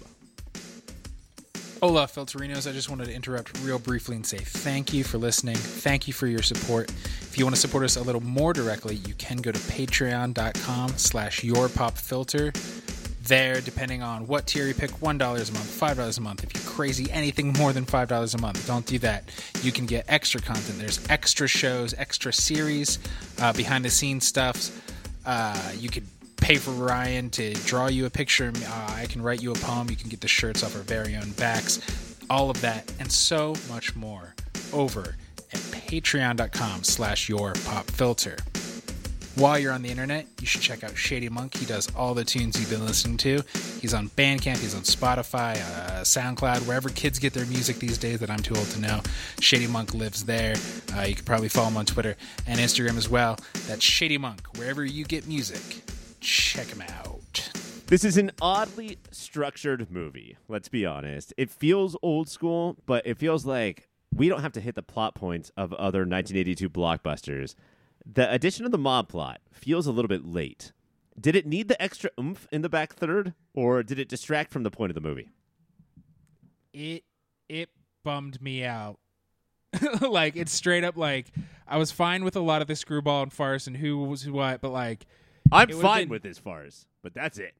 Hola, Filterinos. I just wanted to interrupt real briefly and say thank you for listening. Thank you for your support. If you want to support us a little more directly, you can go to patreon.com slash yourpopfilter. There, depending on what tier you pick, $1 a month, $5 a month. If you're crazy, anything more than $5 a month, don't do that. You can get extra content. There's extra shows, extra series, uh, behind the scenes stuff. Uh, you could pay for Ryan to draw you a picture. Uh, I can write you a poem. You can get the shirts off our very own backs. All of that and so much more over at patreon.com slash your pop filter. While you're on the internet, you should check out Shady Monk. He does all the tunes you've been listening to. He's on Bandcamp, he's on Spotify, uh, SoundCloud, wherever kids get their music these days that I'm too old to know. Shady Monk lives there. Uh, you can probably follow him on Twitter and Instagram as well. That's Shady Monk. Wherever you get music, check him out. This is an oddly structured movie. Let's be honest. It feels old school, but it feels like we don't have to hit the plot points of other 1982 blockbusters. The addition of the mob plot feels a little bit late. Did it need the extra oomph in the back third, or did it distract from the point of the movie? it it bummed me out. like it's straight up like I was fine with a lot of the screwball and farce and who was what, but like I'm fine been- with this farce, but that's it.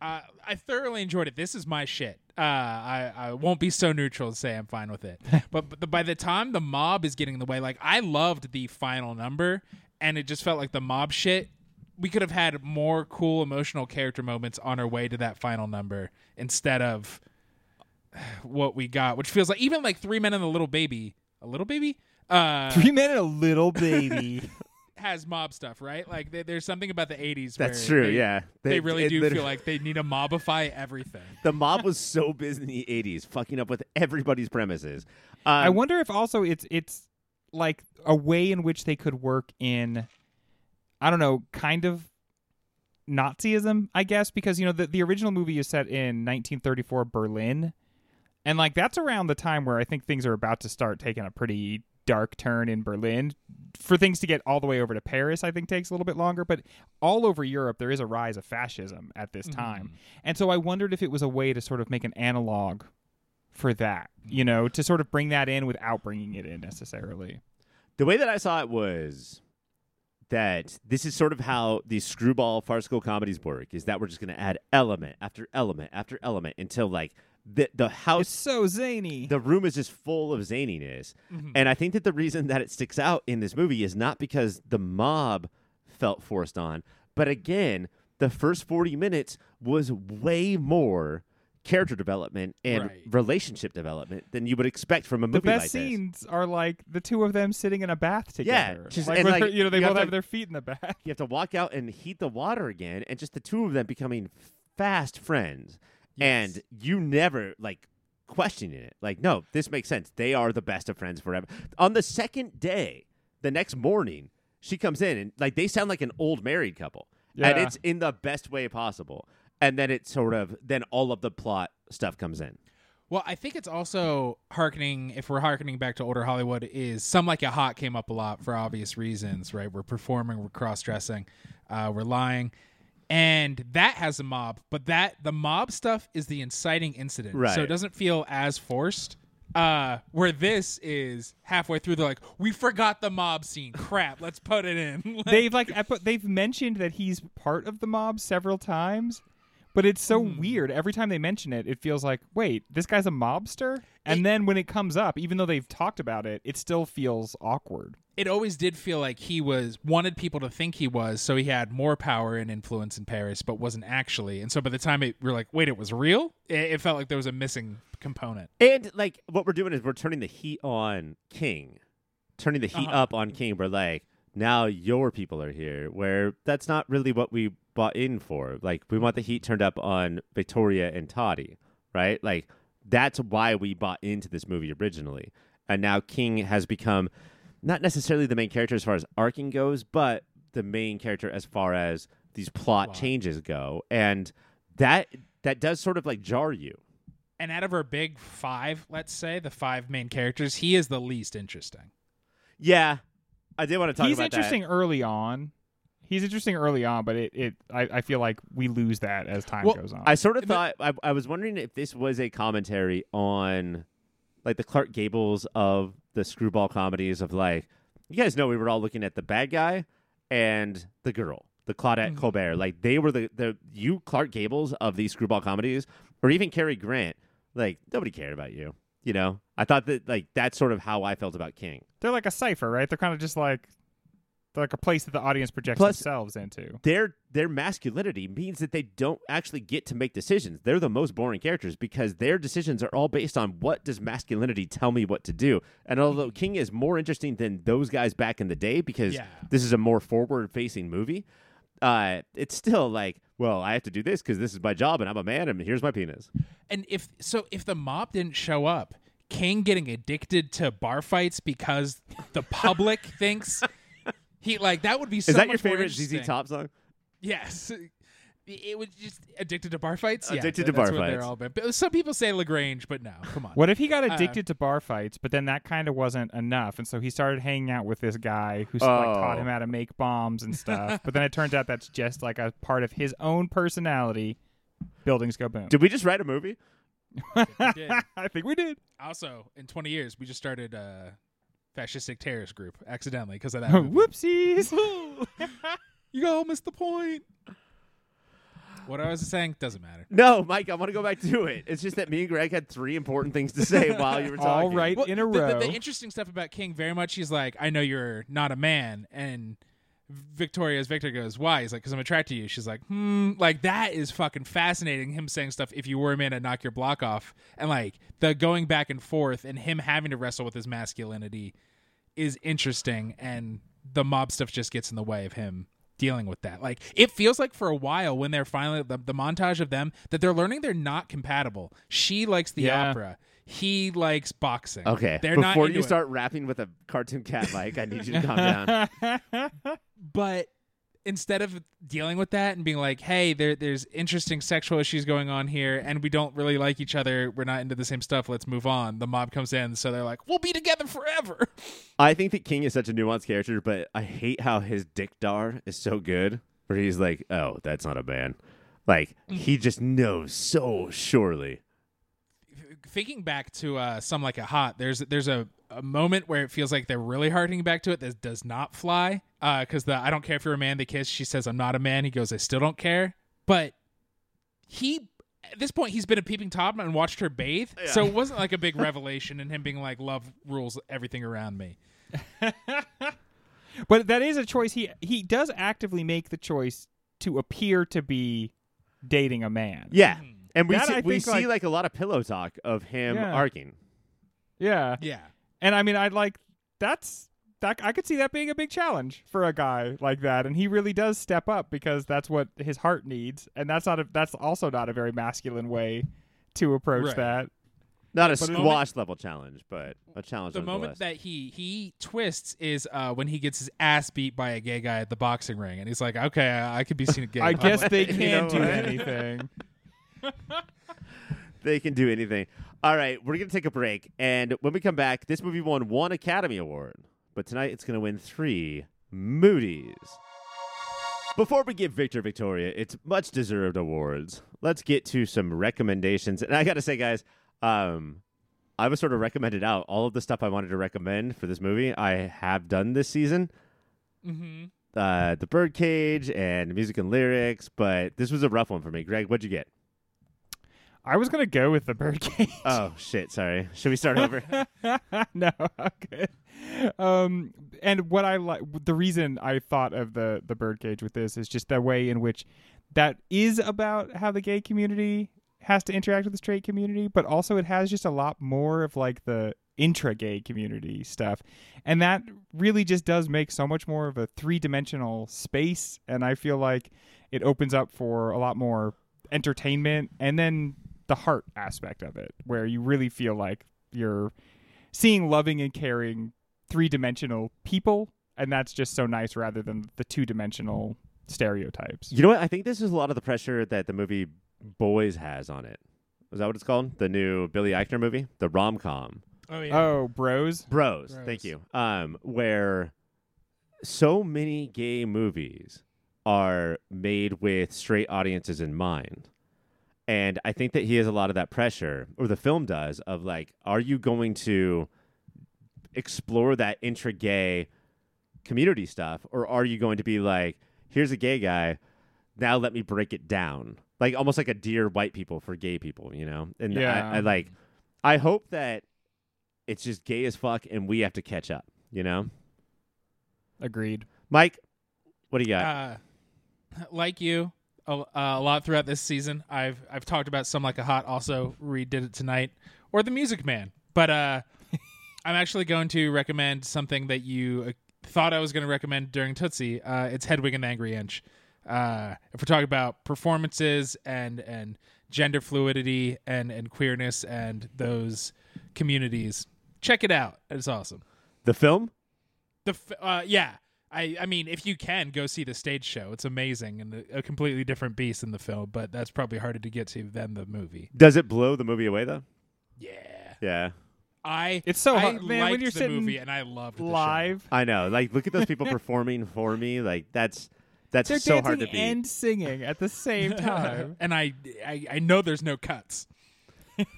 uh, I thoroughly enjoyed it. This is my shit. Uh, I I won't be so neutral to say I'm fine with it. but, but the, by the time the mob is getting in the way, like I loved the final number, and it just felt like the mob shit. We could have had more cool emotional character moments on our way to that final number instead of what we got, which feels like even like Three Men and a Little Baby, a little baby, uh, Three men and a little baby. has mob stuff, right? Like there- there's something about the '80s. That's where true. they- yeah, They, really it do feel like they need to mobify everything. the mob was so busy in the 80s, fucking up with everybody's premises. Um, I wonder if also it's it's like a way in which they could work in I don't know, kind of Nazism, I guess, because you know the the original movie is set in 1934 Berlin, and like that's around the time where I think things are about to start taking a pretty dark turn in Berlin. For things to get all the way over to Paris, I think takes a little bit longer, but all over Europe there is a rise of fascism at this mm-hmm. time, and so I wondered if it was a way to sort of make an analog for that, you mm-hmm. know, to sort of bring that in without bringing it in necessarily. The way that I saw it was that this is sort of how these screwball farcical comedies work is that we're just going to add element after element after element until like the the It's house so zany. the room is just full of zaniness. Mm-hmm. And I think that the reason that it sticks out in this movie is not because the mob felt forced on, but again, the first 40 minutes was way more character development and Right. relationship development than you would expect from a movie. the best like this. scenes are like the two of them sitting in a bath Yeah, together. just- like, like, her- you know, they you have both to- have their feet in the bath. you have to walk out and heat the water again, and just the two of them becoming fast friends, Yes. and you never like questioning it. Like, no, this makes sense. They are the best of friends forever. On the second day, the next morning, she comes in and like they sound like an old married couple, and it's in the best way possible. And then it sort of then all of the plot stuff comes in. Well, I think it's also harkening. If we're harkening back to older Hollywood, is Some Like It Hot came up a lot for obvious reasons, right? We're performing, we're cross dressing, uh, we're lying, and that has a mob. But that the mob stuff is the inciting incident, right. so it doesn't feel as forced. Uh, where this is halfway through, they're like, "We forgot the mob scene. Crap, let's put it in." they've like epi- they've mentioned that he's part of the mob several times, but it's so Hmm. weird. Every time they mention it, it feels like, wait, this guy's a mobster. And then when it comes up, even though they've talked about it, it still feels awkward. it always did feel like he was wanted people to think he was, so he had more power and influence in Paris, but wasn't actually. And so by the time it, we're like, wait, it was real. It, it felt like there was a missing component. And like what we're doing is we're turning the heat on King, turning the heat Uh-huh. up on King. We're like, now your people are here. Where that's not really what we bought in for. Like we want the heat turned up on Victoria and Toddy, right? Like that's why we bought into this movie originally. And now King has become not necessarily the main character as far as arcing goes, but the main character as far as these plot Plot. changes go. And that that does sort of like jar you. And out of our big five, let's say the five main characters, he is the least interesting. Yeah, I did want to talk he's interesting early on. He's interesting early on, but it, it I, I feel like we lose that as time Well, goes on. I sort of thought I, I was wondering if this was a commentary on like the Clark Gables of the screwball comedies of like you guys know we were all looking at the bad guy and the girl, the Claudette Mhm. Colbert. Like they were the the you Clark Gables of these screwball comedies, or even Cary Grant. Like nobody cared about you. You know, I thought that like that's sort of how I felt about King. they're like a cipher, right? They're kind of just like they're like a place that the audience projects Plus- themselves into. their their masculinity means that they don't actually get to make decisions. They're the most boring characters because their decisions are all based on what does masculinity tell me what to do. And although King is more interesting than those guys back in the day because Yeah. this is a more forward facing movie, uh, it's still like, well, I have to do this because this is my job and I'm a man and here's my penis. And if so, if the mob didn't show up, King getting addicted to bar fights because the public thinks he like that would be. So is that your much more favorite ZZ interesting. Top song? Yes. It was just addicted to bar fights. Yeah, Addicted that- to that's bar what they're fights. all about. But some people say La Grange, but no, come on. What if he got Uh, addicted to bar fights, but then that kind of wasn't enough, and so he started hanging out with this guy who like taught Oh. him how to make bombs and stuff. but then it turns out that's just like a part of his own personality. Buildings go boom. Did we just write a movie? we did. I think we did. Also, in 20 years, we just started a fascistic terrorist group accidentally because of that. Whoopsies. you all missed the point. What I was saying doesn't matter. No, Mike, I want to go back to it. It's just that me and Greg had three important things to say while you were talking. All right Well, in a the, row. The, the interesting stuff about King very much, he's like, I know you're not a man, and Victoria's Victor goes, why? He's like, because I'm attracted to you. She's like, hmm, like that is fucking fascinating. Him saying stuff, if you were a man, I'd knock your block off, and like the going back and forth, and him having to wrestle with his masculinity is interesting, and the mob stuff just gets in the way of him dealing with that. Like it feels like for a while when they're finally the, the montage of them that they're learning they're not compatible. She likes the Yeah. opera. He likes boxing. Okay. They're not Before into you it. start rapping with a cartoon cat mic, I need you to calm down. but instead of dealing with that and being like, "Hey, there there's interesting sexual issues going on here and we don't really like each other. We're not into the same stuff. Let's move on." The mob comes in, so they're like, "We'll be together forever." I think that King is such a nuanced character, but I hate how his dick dar is so good. Where he's like, "Oh, that's not a man." Like he mm. just knows so surely. Thinking back to uh, Some Like It Hot there's there's a, a moment where it feels like they're really harkening back to it that does not fly because the i don't care if you're a man they kiss. She says i'm not a man. He goes i still don't care. But he at this point he's been a peeping tom and watched her bathe. So it wasn't like a big revelation and him being like love rules everything around me. But that is a choice. He he does actively make the choice to appear to be dating a man. Yeah, and we That, see, I we think, see like- like, a lot of pillow talk of him Yeah. arcing. Yeah. yeah And I mean, I like that's that I could see that being a big challenge for a guy like that, and he really does step up because that's what his heart needs, and that's not a that's also not a very masculine way to approach Right. that. Not a But the squash level challenge, but a challenge. the moment that he he twists is uh, when he gets his ass beat by a gay guy at the boxing ring, and he's like, "Okay, I, I could be seen a gay." I guy." guess they can't know do anything. they can do anything. All right, we're gonna take a break, and when we come back, this movie won one Academy Award, but tonight it's gonna win three Moody's. Before we give Victor Victoria its much deserved awards, let's get to some recommendations. And I gotta say, guys, um, I was sort of recommended out all of the stuff I wanted to recommend for this movie. I have done this season. Mhm. Uh, the Birdcage and music and lyrics, but this was a rough one for me. Greg, what'd you get? I was gonna go with the birdcage. Oh shit! Sorry. Should we start over? no, okay. Um, and what I like, the reason I thought of the the birdcage with this is just the way in which that is about how the gay community has to interact with the straight community, but also it has just a lot more of like the intra gay community stuff, and that really just does make so much more of a three dimensional space, and I feel like it opens up for a lot more entertainment and then the heart aspect of it where you really feel like you're seeing loving and caring three-dimensional people and that's just so nice rather than the two-dimensional stereotypes You know what? I think this is a lot of the pressure that the movie Boys has on it. Is that what it's called? The new Billy Eichner movie, the rom com. Oh yeah. oh bros Bros, Bros. Thank you. Um, where so many gay movies are made with straight audiences in mind. And I think that he has a lot of that pressure, or the film does, of like, are you going to explore that intra gay community stuff, or are you going to be like, here's a gay guy, now let me break it down? Like almost like a dear white people for gay people, you know? And Yeah. I, I like, I hope that it's just gay as fuck and we have to catch up, you know? agreed Mike, what do you got? Uh, like you, a, a lot throughout this season. I've I've talked about Some Like It Hot. Also, redid it tonight, or the Music Man. But uh, I'm actually going to recommend something that you uh, thought I was going to recommend during Tootsie. Uh, it's Hedwig and the Angry Inch. Uh, if we're talking about performances and and gender fluidity and and queerness and those communities, check it out. It's awesome. the film? The f- uh, yeah, I I mean, if you can go see the stage show, it's amazing and a, a completely different beast in the film. But that's probably harder to get to than the movie. Does it blow the movie away though? Yeah, Yeah. I It's so I hard- man, when you're the sitting movie and I loved the show. live I know. Like look at those people performing for me. Like that's that's they're so hard to beat. and singing at the same time and I, I I know there's no cuts.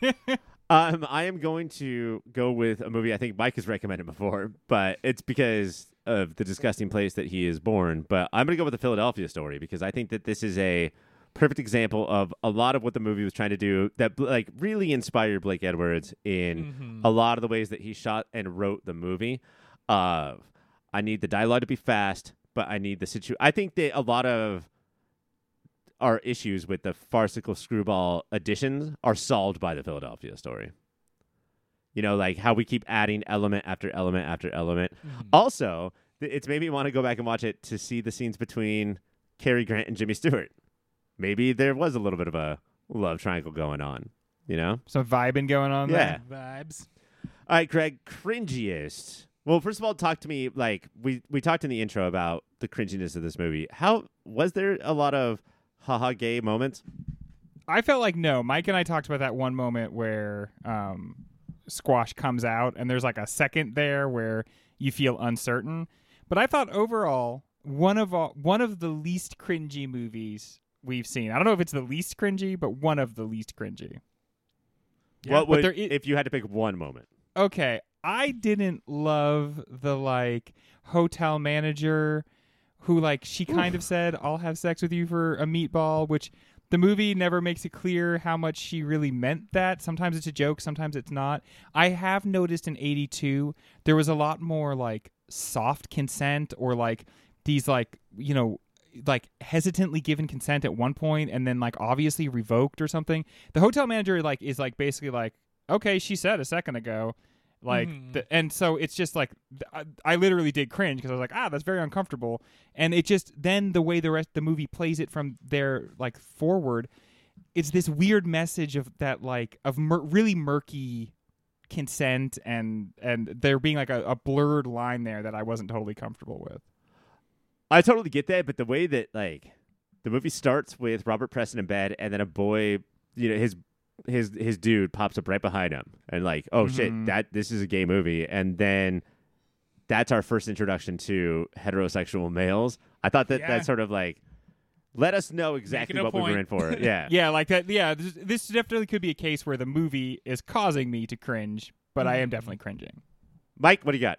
Um, I am going to go with a movie I think Mike has recommended before, but it's because of the disgusting place that he is born. But I'm going to go with the Philadelphia story because I think that this is a perfect example of a lot of what the movie was trying to do that like really inspired Blake Edwards in mm-hmm. a lot of the ways that he shot and wrote the movie. Of I need the dialogue to be fast, but I need the situ. I think that a lot of our issues with the farcical screwball additions are solved by the Philadelphia story. You know, like how we keep adding element after element after element. Also, th- it's made me want to go back and watch it to see the scenes between Cary Grant and Jimmy Stewart. Maybe there was a little bit of a love triangle going on. You know? some vibing going on Yeah. there Vibes. All right, Greg, cringiest. Well, first of all, talk to me like we we talked in the intro about the cringiness of this movie. How was there a lot of haha gay moments? I felt like no. Mike and I talked about that one moment where um, Squash comes out, and there's like a second there where you feel uncertain. But I thought overall one of all, one of the least cringy movies we've seen. I don't know if it's the least cringy, but one of the least cringy. what would there i- if you had to pick one moment? Okay, I didn't love the like hotel manager who like she kind of said I'll have sex with you for a meatball, which the movie never makes it clear how much she really meant that. Sometimes it's a joke, sometimes it's not. I have noticed in 82 there was a lot more like soft consent or like these like, you know, like hesitantly given consent at one point and then like obviously revoked or something. The hotel manager like is like basically like, "Okay, she said a second ago." Like, Mhm. the, and so it's just like I, I literally did cringe because I was like, ah, that's very uncomfortable. And it just then the way the rest the movie plays it from there like forward, it's this weird message of that like of mur- really murky consent and and there being like a, a blurred line there that I wasn't totally comfortable with. I totally get that, but the way that like the movie starts with Robert Preston in bed, and then a boy, you know, his his his dude pops up right behind him, and like, oh Mhm. shit, that this is a gay movie, and then that's our first introduction to heterosexual males. I thought that Yeah. that sort of like let us know exactly a what we were point. in for. Yeah, Yeah, like that. Yeah, this, this definitely could be a case where the movie is causing me to cringe, but I am definitely cringing. Mike, what do you got?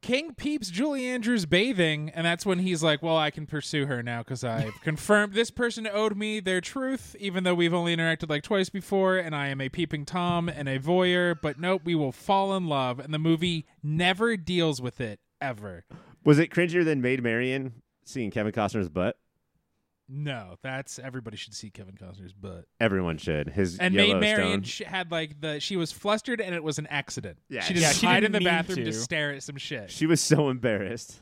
King peeps Julie Andrews bathing, and that's when he's like, "Well, I can pursue her now because I've confirmed this person owed me their truth, even though we've only interacted like twice before, and I am a peeping tom and a voyeur. But nope, we will fall in love." And the movie never deals with it ever. Was it cringier than Maid Marian seeing Kevin Costner's butt? No, that's everybody should see Kevin Costner's butt. Everyone should. His And Maid Yellowstone. Marian sh- had like the she was flustered and it was an accident. Yeah. she just Yeah, she hid in the bathroom to. to. stare at some shit. She was so embarrassed.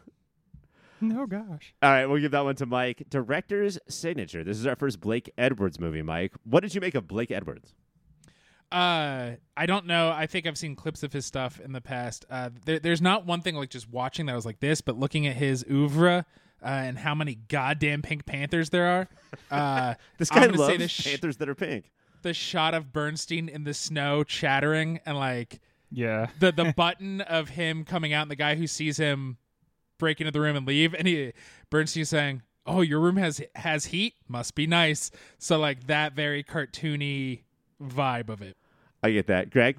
No gosh. All right, we'll give that one to Mike. Director's signature. This is our first Blake Edwards movie, Mike. What did you make of Blake Edwards? Uh, I don't know. I think I've seen clips of his stuff in the past. Uh, there, there's not one thing like just watching that was like this, but looking at his oeuvre uh, and how many goddamn Pink Panthers there are. Uh, This I'm guy loves say the, sh- Panthers that are pink. the shot of Bernstein in the snow chattering and like Yeah. the the button of him coming out and the guy who sees him break into the room and leave and he Bernstein saying, "Oh, your room has has heat. Must be nice." So like that very cartoony vibe of it. I get that. Greg?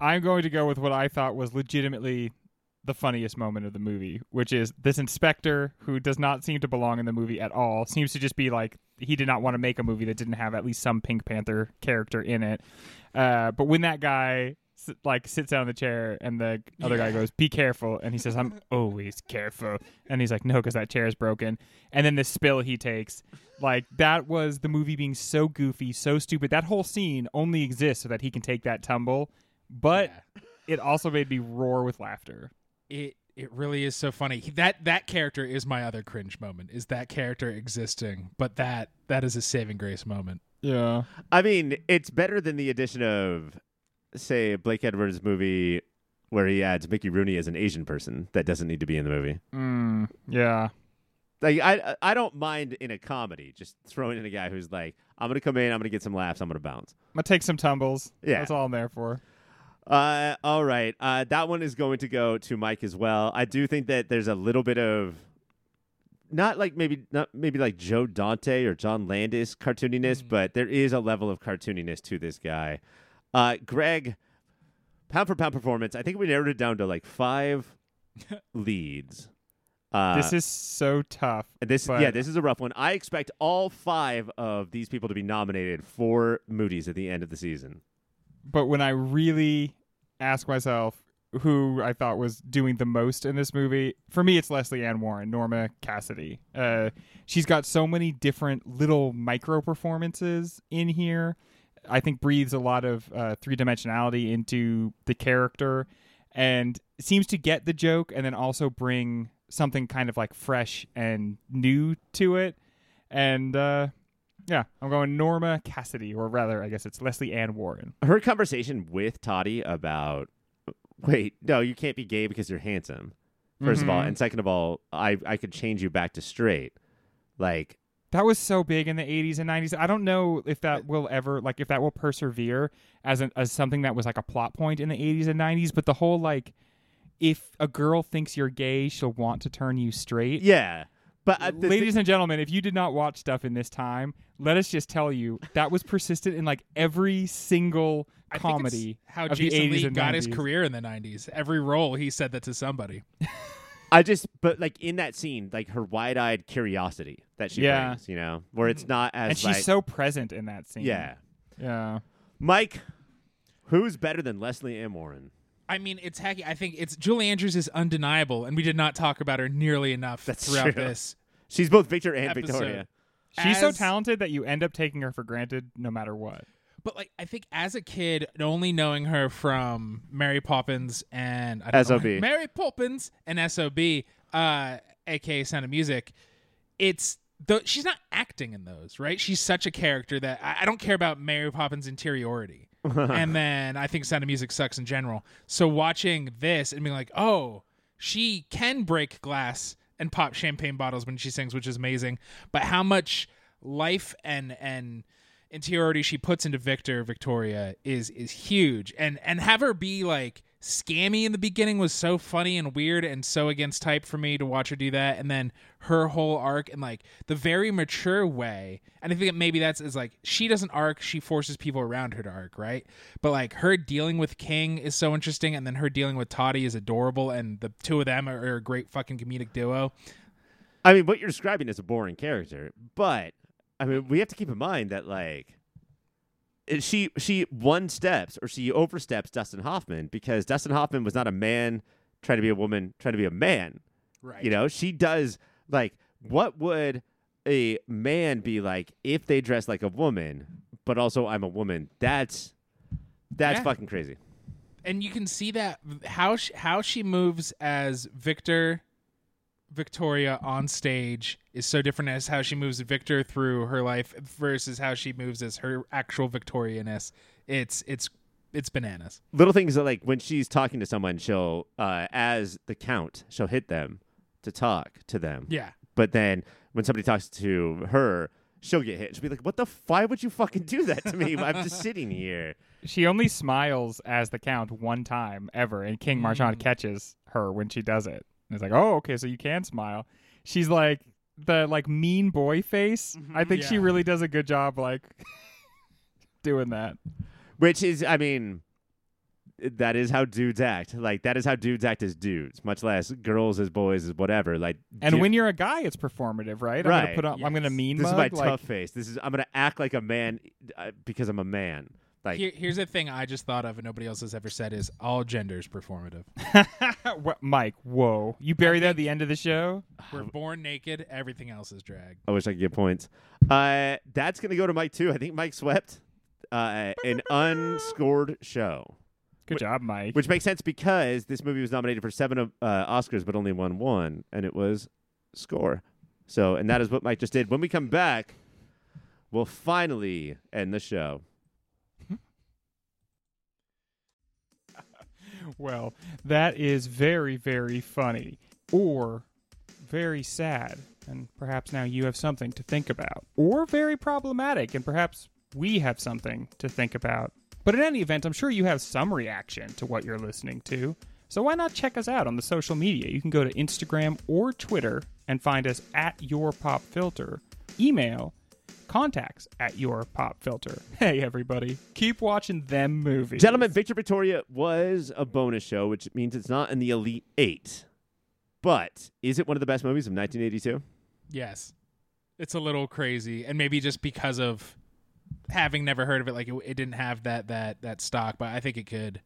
I'm going to go with what I thought was legitimately the funniest moment of the movie, which is this inspector who does not seem to belong in the movie at all. Seems to just be like he did not want to make a movie that didn't have at least some Pink Panther character in it. Uh, but when that guy like sits down in the chair and the other guy goes, "Be careful," and he says, "I'm always careful," and he's like, "No, because that chair is broken." And then the spill he takes, like that was the movie being so goofy, so stupid. That whole scene only exists so that he can take that tumble, but it also made me roar with laughter. It it really is so funny. He- That that character is my other cringe moment. Is that character existing? But that that is a saving grace moment. Yeah. I mean, it's better than the addition of, say, Blake Edwards' movie where he adds Mickey Rooney as an Asian person that doesn't need to be in the movie. Mm, yeah. Like I, I don't mind in a comedy just throwing in a guy who's like, I'm gonna come in, I'm gonna get some laughs, I'm gonna bounce. I'm gonna take some tumbles. Yeah. That's all I'm there for. Uh, all right. Uh, that one is going to go to Mike as well. I do think that there's a little bit of not like maybe not maybe like Joe Dante or John Landis cartooniness, Mm. but there is a level of cartooniness to this guy. Uh, Greg, pound for pound performance. I think we narrowed it down to like five leads. Uh, this is so tough. this but- yeah, this is a rough one. I expect all five of these people to be nominated for Moody's at the end of the season. But when I really ask myself who I thought was doing the most in this movie, for me it's Lesley Ann Warren, Norma Cassidy. Uh, she's got so many different little micro performances in here. I think breathes a lot of uh, three dimensionality into the character, and seems to get the joke, and then also bring something kind of like fresh and new to it. And uh, yeah, I'm going Norma Cassidy, or rather, I guess it's Lesley Ann Warren. her conversation with Toddy about wait, no, you can't be gay because you're handsome. 1st of all, Mhm. and second of all, I I could change you back to straight. Like That was so big in the 80s and 90s. I don't know if that will ever like if that will persevere as an, as something that was like a plot point in the 80s and 90s, but the whole like if a girl thinks you're gay, she'll want to turn you straight. yeah, but uh, the, Ladies and gentlemen, if you did not watch stuff in this time, let us just tell you that was persistent in like every single I think it's comedy how of the Jason 80s Lee and got his career in the '90s. Every role he said that to somebody. I just but like in that scene, like her wide eyed curiosity that she Yeah. brings, you know, where it's not as and she's like, so present in that scene. yeah. Yeah. Mike, who's better than Lesley Ann Warren? I mean, it's hacky. I think it's Julie Andrews is undeniable, and we did not talk about her nearly enough That's throughout true. this. She's both Victor and Episode. Victoria. She's so talented that you end up taking her for granted no matter what. But like, I think as a kid, only knowing her from Mary Poppins and I don't SOB. why- Mary Poppins and SOB, uh, aka Sound of Music, it's the she's not acting in those, right? She's such a character that I, I don't care about Mary Poppins' interiority. and then I think Sound of Music sucks in general. So watching this and being like, oh, she can break glass and pop champagne bottles when she sings, which is amazing. But how much life and and interiority she puts into Victor Victoria is is huge. And and have her be like scammy in the beginning was so funny and weird and so against type for me to watch her do that. And then her whole arc and like the very mature way. And I think maybe that's is like she doesn't arc, she forces people around her to arc, right? But like her dealing with King is so interesting, and then her dealing with Toddy is adorable, and the two of them are, are a great fucking comedic duo. I mean, what you're describing is a boring character, but I mean, we have to keep in mind that like Uh, she she one steps or she oversteps Dustin Hoffman because Dustin Hoffman was not a man trying to be a woman trying to be a man. Right. You know, she does like what would a man be like if they dress like a woman, but also I'm a woman. That's that's Yeah. fucking crazy. and you can see that how she, how she moves as Victor Victoria on stage is so different as how she moves Victor through her life versus how she moves as her actual Victorianess. It's it's it's bananas. little things that like when she's talking to someone, she'll uh, as the count, she'll hit them to talk to them. Yeah. But then when somebody talks to her, she'll get hit. She'll be like, "What the? F- why would you fucking do that to me? I'm just sitting here." She only smiles as the count one time ever, and King Marchand catches her when she does it. And it's like, oh, okay, so you can smile. She's like the like mean boy face. I think she really does a good job like doing that. Which is, I mean, that is how dudes act. Like that is how dudes act as dudes, much less girls as boys as whatever. Like, And du- when you're a guy, it's performative, right? I'm Right. gonna put on. I'm gonna mean this is my like, tough face. This is I'm gonna act like a man uh, because I'm a man. Like Here, here's a thing I just thought of and nobody else has ever said is all genders performative. what, Mike, whoa! You bury that at the end of the show. We're born naked, everything else is drag. I wish I could get points. Uh, that's gonna go to Mike too. I think Mike swept uh, an unscored show, Good job, Mike. which makes sense because this movie was nominated for seven uh, Oscars but only won one, and it was score. So, and that is what Mike just did. When we come back, we'll finally end the show. Well, that is very, very funny. Or very sad. And perhaps now you have something to think about. Or very problematic. And perhaps we have something to think about. But in any event, I'm sure you have some reaction to what you're listening to. So why not check us out on the social media? You can go to Instagram or Twitter and find us at Your Pop Filter. Email contacts at Your Pop Filter. Hey, everybody, keep watching them movies. Gentlemen, Victor Victoria was a bonus show, which means it's not in the Elite Eight. But is it one of the best movies of 1982? Yes. It's a little crazy and maybe just because of having never heard of it like it, it didn't have that that that stock, but I think it could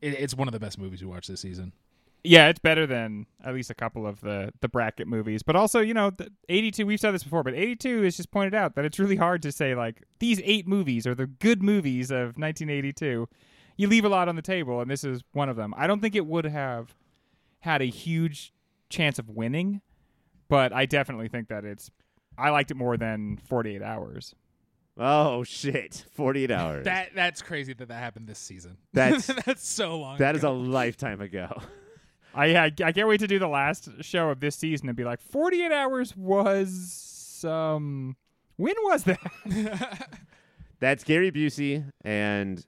it, it's one of the best movies we watched this season. Yeah, it's better than at least a couple of the the bracket movies. But also, you know, the 82. We've said this before, but 82 is just pointed out that it's really hard to say like these eight movies are the good movies of 1982. You leave a lot on the table, and this is one of them. I don't think it would have had a huge chance of winning, but I definitely think that it's. I liked it more than 48 Hours. Oh shit! 48 hours. That that's crazy that that happened this season. That's- that's so long. that is a lifetime ago. I, I I can't wait to do the last show of this season and be like 48 hours was um when was that? That's Gary Busey and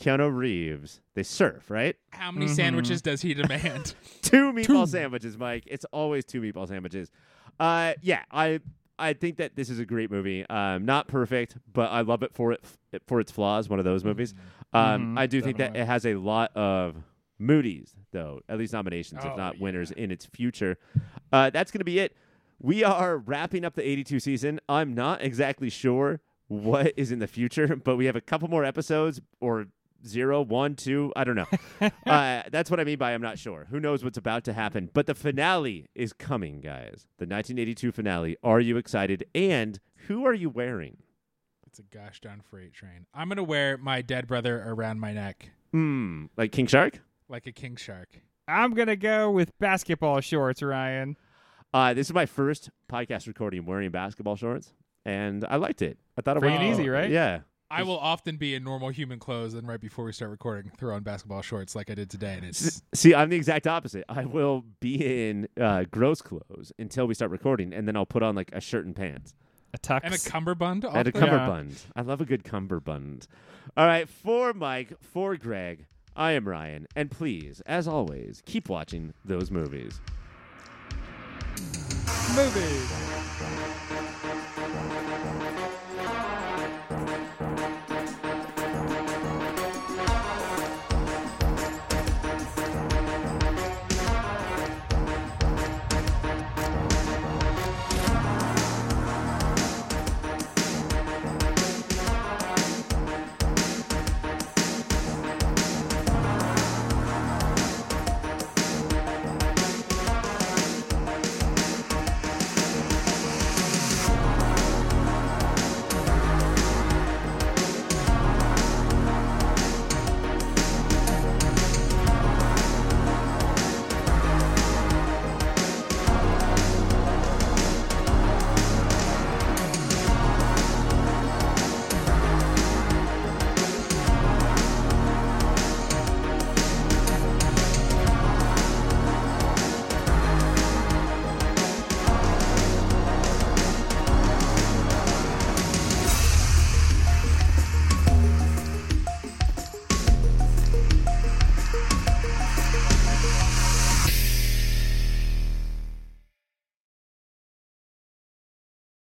Keanu Reeves. They surf, right? How many Mhm. sandwiches does he demand? Two meatball sandwiches, Mike. It's always two meatball sandwiches. Uh, yeah, I I think that this is a great movie. Um, not perfect, but I love it for it for its flaws. One of those movies. Um, Mhm, I do think that it has a lot of Moody's, though, at least nominations, if Oh, not yeah. winners in its future. Uh, that's going to be it. We are wrapping up the 82 season. I'm not exactly sure what is in the future, but we have a couple more episodes or zero, one, two. I don't know. uh, that's what I mean by I'm not sure. Who knows what's about to happen? But the finale is coming, guys. The 1982 finale. Are you excited? And who are you wearing? It's a gosh darn freight train. I'm gonna wear my dead brother around my neck Hmm. Like King Shark? Like a king shark. I'm gonna go with basketball shorts, Ryan. Uh, this is my first podcast recording wearing basketball shorts, and I liked it. I thought it was easy, right? Yeah. I will often be in normal human clothes, and right before we start recording, throw on basketball shorts like I did today, and it's See, I'm the exact opposite. I will be in uh, gross clothes until we start recording, and then I'll put on like a shirt and pants A tux. and a cummerbund. and a the- cummerbund. I love a good cummerbund. All right, for Mike, for Greg, I am Ryan, and please, as always, keep watching those movies. movie.